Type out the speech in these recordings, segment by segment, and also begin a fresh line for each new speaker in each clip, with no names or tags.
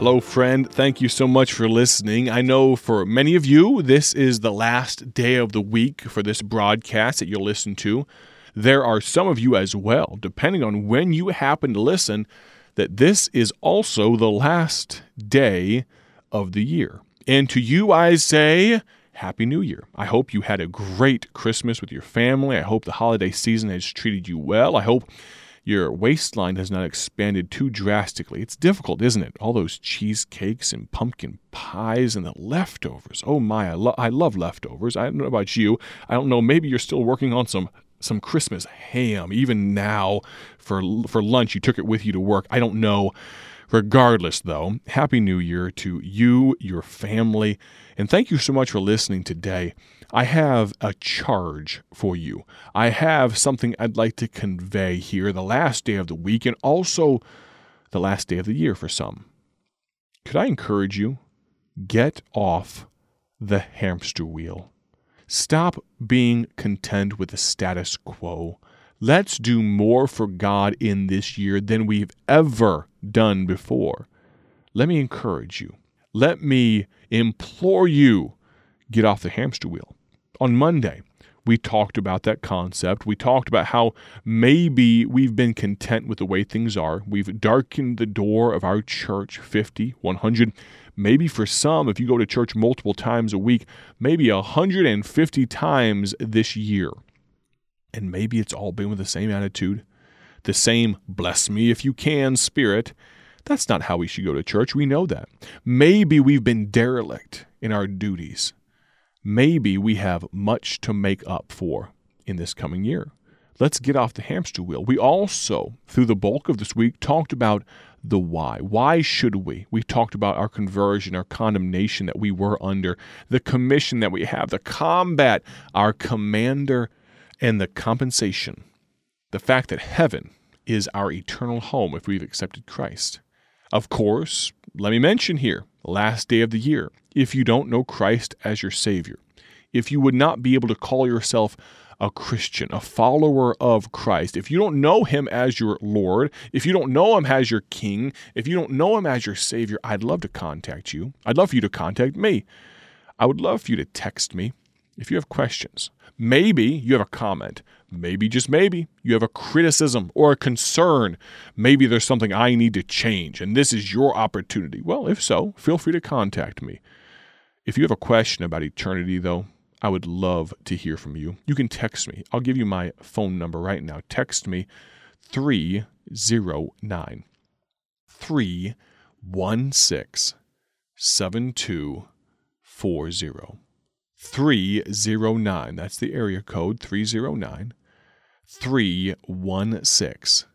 Hello, friend. Thank you so much for listening. I know for many of you, this is the last day of the week for this broadcast that you'll listen to. There are some of you as well, depending on when you happen to listen, that this is also the last day of the year. And to you, I say, Happy New Year. I hope you had a great Christmas with your family. I hope the holiday season has treated you well. I hope your waistline has not expanded too drastically. It's difficult, isn't it? All those cheesecakes and pumpkin pies and the leftovers. Oh my, I, lo- I love leftovers. I don't know about you. I don't know. Maybe you're still working on some some Christmas ham even now for for lunch. You took it with you to work. I don't know. Regardless, though, Happy New Year to you, your family, and thank you so much for listening today. I have a charge for you. I have something I'd like to convey here the last day of the week and also the last day of the year for some. Could I encourage you? Get off the hamster wheel. Stop being content with the status quo. Let's do more for God in this year than we've ever done before. Let me encourage you. Let me implore you get off the hamster wheel on Monday, we talked about that concept. We talked about how maybe we've been content with the way things are. We've darkened the door of our church 50, 100. Maybe for some, if you go to church multiple times a week, maybe 150 times this year. And maybe it's all been with the same attitude, the same bless me if you can spirit. That's not how we should go to church. We know that. Maybe we've been derelict in our duties maybe we have much to make up for in this coming year. Let's get off the hamster wheel. We also, through the bulk of this week, talked about the why. Why should we? We talked about our conversion, our condemnation that we were under, the commission that we have, the combat, our commander, and the compensation. The fact that heaven is our eternal home if we've accepted Christ. Of course, let me mention here last day of the year, if you don't know Christ as your Savior, if you would not be able to call yourself a Christian, a follower of Christ, if you don't know Him as your Lord, if you don't know Him as your King, if you don't know Him as your Savior, I'd love to contact you. I'd love for you to contact me. I would love for you to text me if you have questions. Maybe you have a comment. Maybe, just maybe, you have a criticism or a concern. Maybe there's something I need to change, and this is your opportunity. Well, if so, feel free to contact me. If you have a question about eternity, though, I would love to hear from you. You can text me. I'll give you my phone number right now. Text me 309 316 7240. 309. That's the area code 309 316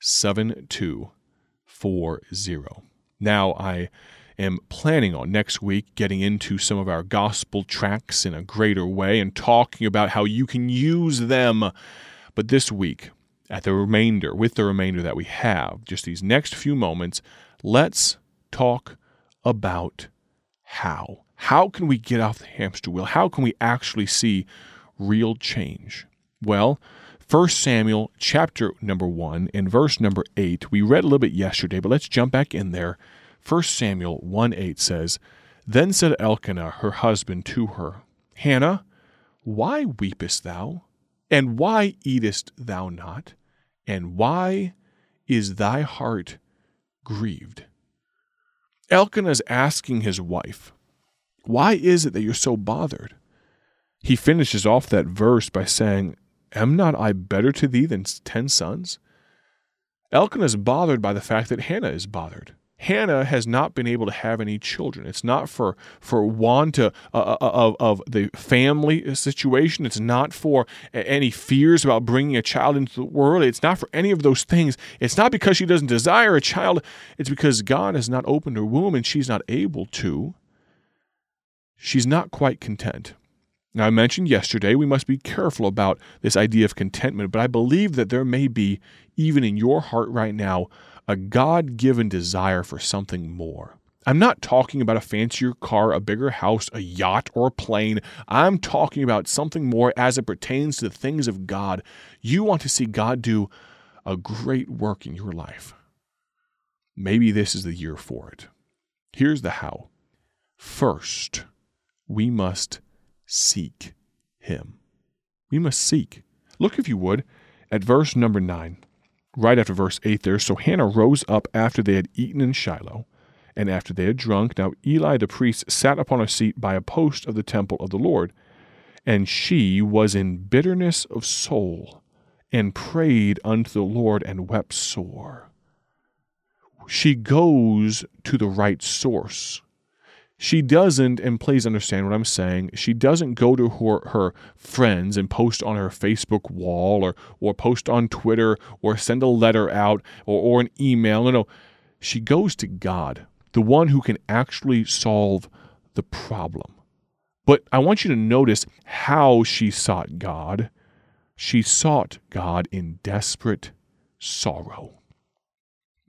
7240. Now, I am planning on next week getting into some of our gospel tracts in a greater way and talking about how you can use them. But this week, at the remainder, with the remainder that we have, just these next few moments, let's talk about how. How can we get off the hamster wheel? How can we actually see real change? Well, 1 Samuel chapter number 1 and verse number 8. We read a little bit yesterday, but let's jump back in there. 1 Samuel 1 8 says, Then said Elkanah, her husband, to her, Hannah, why weepest thou? And why eatest thou not? And why is thy heart grieved? Elkanah is asking his wife, why is it that you're so bothered? He finishes off that verse by saying, Am not I better to thee than ten sons? Elkanah is bothered by the fact that Hannah is bothered. Hannah has not been able to have any children. It's not for for want of, uh, uh, of, of the family situation. It's not for any fears about bringing a child into the world. It's not for any of those things. It's not because she doesn't desire a child. It's because God has not opened her womb and she's not able to she's not quite content. Now, I mentioned yesterday we must be careful about this idea of contentment, but I believe that there may be, even in your heart right now, a God given desire for something more. I'm not talking about a fancier car, a bigger house, a yacht, or a plane. I'm talking about something more as it pertains to the things of God. You want to see God do a great work in your life. Maybe this is the year for it. Here's the how. First, we must seek him. We must seek. Look, if you would, at verse number 9, right after verse 8 there. So Hannah rose up after they had eaten in Shiloh, and after they had drunk. Now Eli the priest sat upon a seat by a post of the temple of the Lord, and she was in bitterness of soul, and prayed unto the Lord, and wept sore. She goes to the right source she doesn't, and please understand what I'm saying, she doesn't go to her, her friends and post on her Facebook wall or, or post on Twitter or send a letter out or, or an email. No, no. She goes to God, the one who can actually solve the problem. But I want you to notice how she sought God. She sought God in desperate sorrow.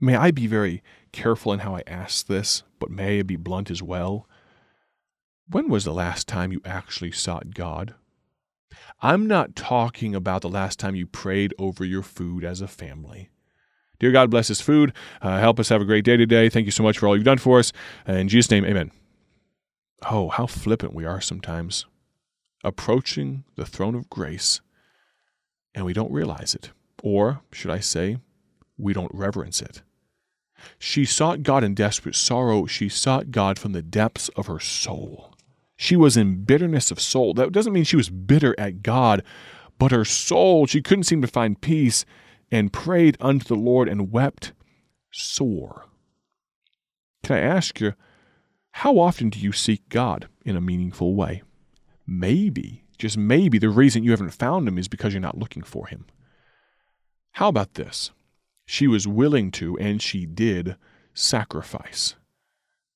May I be very careful in how I ask this, but may I be blunt as well? When was the last time you actually sought God? I'm not talking about the last time you prayed over your food as a family. Dear God, bless this food. Uh, help us have a great day today. Thank you so much for all you've done for us. in Jesus' name, amen. Oh, how flippant we are sometimes. Approaching the throne of grace, and we don't realize it. Or, should I say, we don't reverence it. She sought God in desperate sorrow. She sought God from the depths of her soul. She was in bitterness of soul. That doesn't mean she was bitter at God, but her soul, she couldn't seem to find peace and prayed unto the Lord and wept sore. Can I ask you, how often do you seek God in a meaningful way? Maybe, just maybe, the reason you haven't found Him is because you're not looking for Him. How about this? She was willing to, and she did, sacrifice.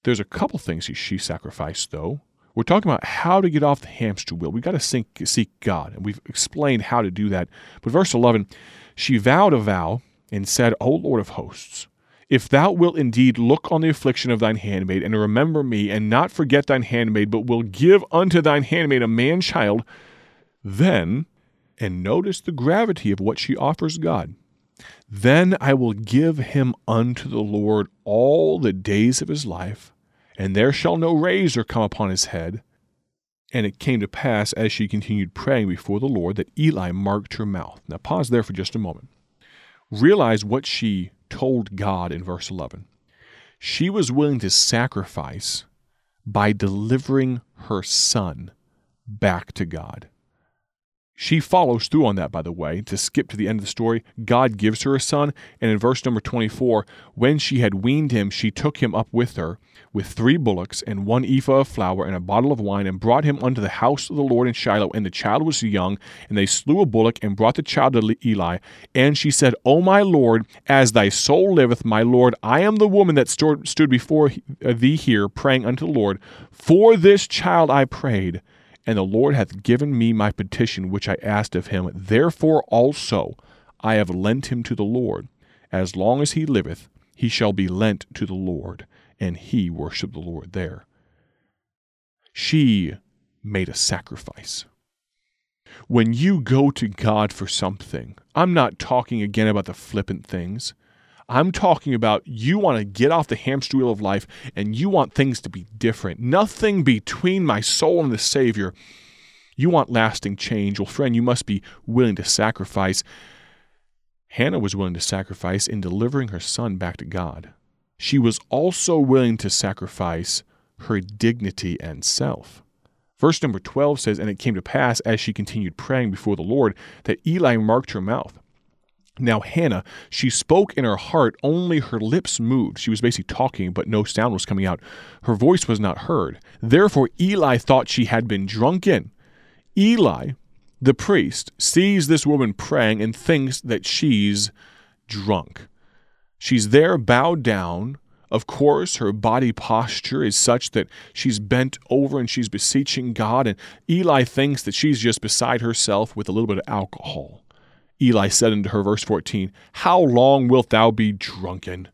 There's a couple things she sacrificed, though. We're talking about how to get off the hamster wheel. We've got to seek, God, and we've explained how to do that. But verse 11, she vowed a vow and said, O Lord of hosts, if thou wilt indeed look on the affliction of thine handmaid, and remember me, and not forget thine handmaid, but will give unto thine handmaid a man child, then, and notice the gravity of what she offers God, then I will give him unto the Lord all the days of his life, and there shall no razor come upon his head. And it came to pass, as she continued praying before the Lord, that Eli marked her mouth. Now, pause there for just a moment. Realize what she told God in verse 11. She was willing to sacrifice by delivering her son back to God. She follows through on that, by the way. To skip to the end of the story, God gives her a son, and in verse number 24, when she had weaned him, she took him up with her, with three bullocks, and one ephah of flour, and a bottle of wine, and brought him unto the house of the Lord in Shiloh. And the child was young, and they slew a bullock, and brought the child to Eli. And she said, O my Lord, as thy soul liveth, my Lord, I am the woman that stood before uh, thee here, praying unto the Lord. For this child I prayed and the Lord hath given me my petition which I asked of him. Therefore also I have lent him to the Lord. As long as he liveth, he shall be lent to the Lord. And he worshiped the Lord there. She made a sacrifice. When you go to God for something, I'm not talking again about the flippant things. I'm talking about you want to get off the hamster wheel of life and you want things to be different. Nothing between my soul and the Savior. You want lasting change. Well, friend, you must be willing to sacrifice. Hannah was willing to sacrifice in delivering her son back to God. She was also willing to sacrifice her dignity and self. Verse number 12 says, And it came to pass, as she continued praying before the Lord, that Eli marked her mouth. Now, Hannah, she spoke in her heart, only her lips moved. She was basically talking, but no sound was coming out. Her voice was not heard. Therefore, Eli thought she had been drunken. Eli, the priest, sees this woman praying and thinks that she's drunk. She's there bowed down. Of course, her body posture is such that she's bent over and she's beseeching God, and Eli thinks that she's just beside herself with a little bit of alcohol. Eli said unto her, verse 14, How long wilt thou be drunken?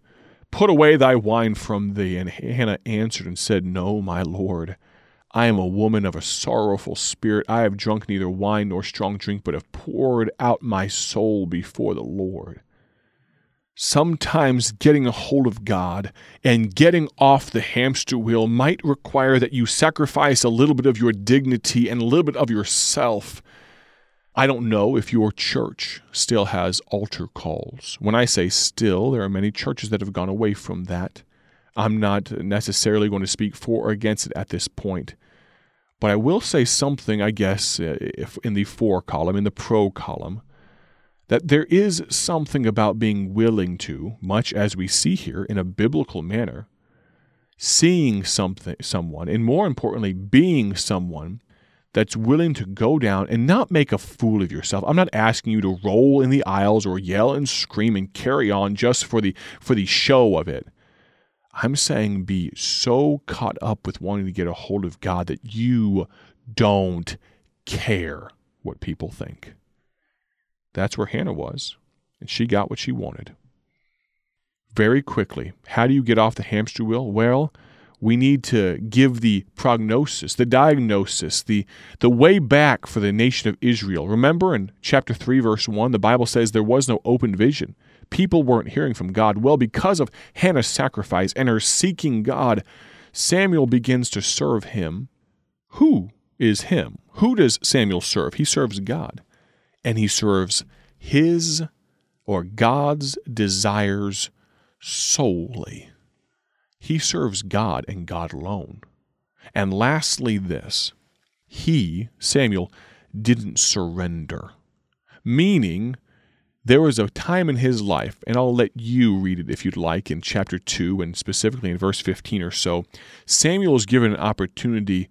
Put away thy wine from thee. And Hannah answered and said, No, my Lord. I am a woman of a sorrowful spirit. I have drunk neither wine nor strong drink, but have poured out my soul before the Lord. Sometimes getting a hold of God and getting off the hamster wheel might require that you sacrifice a little bit of your dignity and a little bit of yourself. I don't know if your church still has altar calls. When I say still, there are many churches that have gone away from that. I'm not necessarily going to speak for or against it at this point. But I will say something, I guess, uh, if in the for column, in the pro column that there is something about being willing to, much as we see here in a biblical manner, seeing something someone and more importantly being someone that's willing to go down and not make a fool of yourself. I'm not asking you to roll in the aisles or yell and scream and carry on just for the for the show of it. I'm saying be so caught up with wanting to get a hold of God that you don't care what people think. That's where Hannah was, and she got what she wanted. Very quickly, how do you get off the hamster wheel? Well, we need to give the prognosis, the diagnosis, the, the way back for the nation of Israel. Remember in chapter 3, verse 1, the Bible says there was no open vision. People weren't hearing from God. Well, because of Hannah's sacrifice and her seeking God, Samuel begins to serve him. Who is him? Who does Samuel serve? He serves God and he serves his or God's desires solely. He serves God and God alone. And lastly, this he, Samuel, didn't surrender, meaning there was a time in his life, and I'll let you read it if you'd like in chapter 2 and specifically in verse 15 or so. Samuel is given an opportunity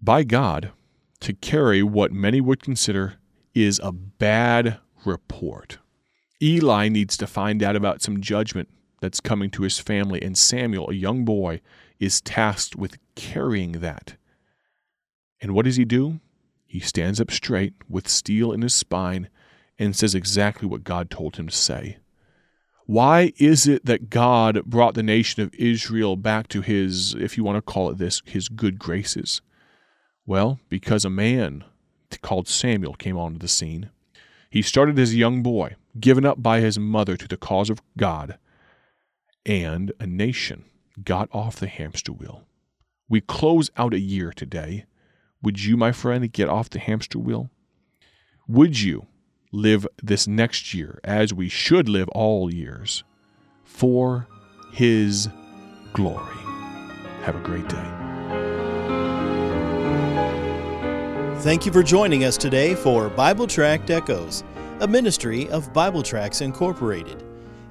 by God to carry what many would consider is a bad report. Eli needs to find out about some judgment that's coming to his family, and Samuel, a young boy, is tasked with carrying that. And what does he do? He stands up straight with steel in his spine and says exactly what God told him to say. Why is it that God brought the nation of Israel back to his, if you want to call it this, his good graces? Well, because a man called Samuel came onto the scene. He started as a young boy, given up by his mother to the cause of God, and a nation got off the hamster wheel. We close out a year today. Would you, my friend, get off the hamster wheel? Would you live this next year as we should live all years for His glory? Have a great day.
Thank you for joining us today for Bible Tract Echoes, a ministry of Bible Tracts Incorporated.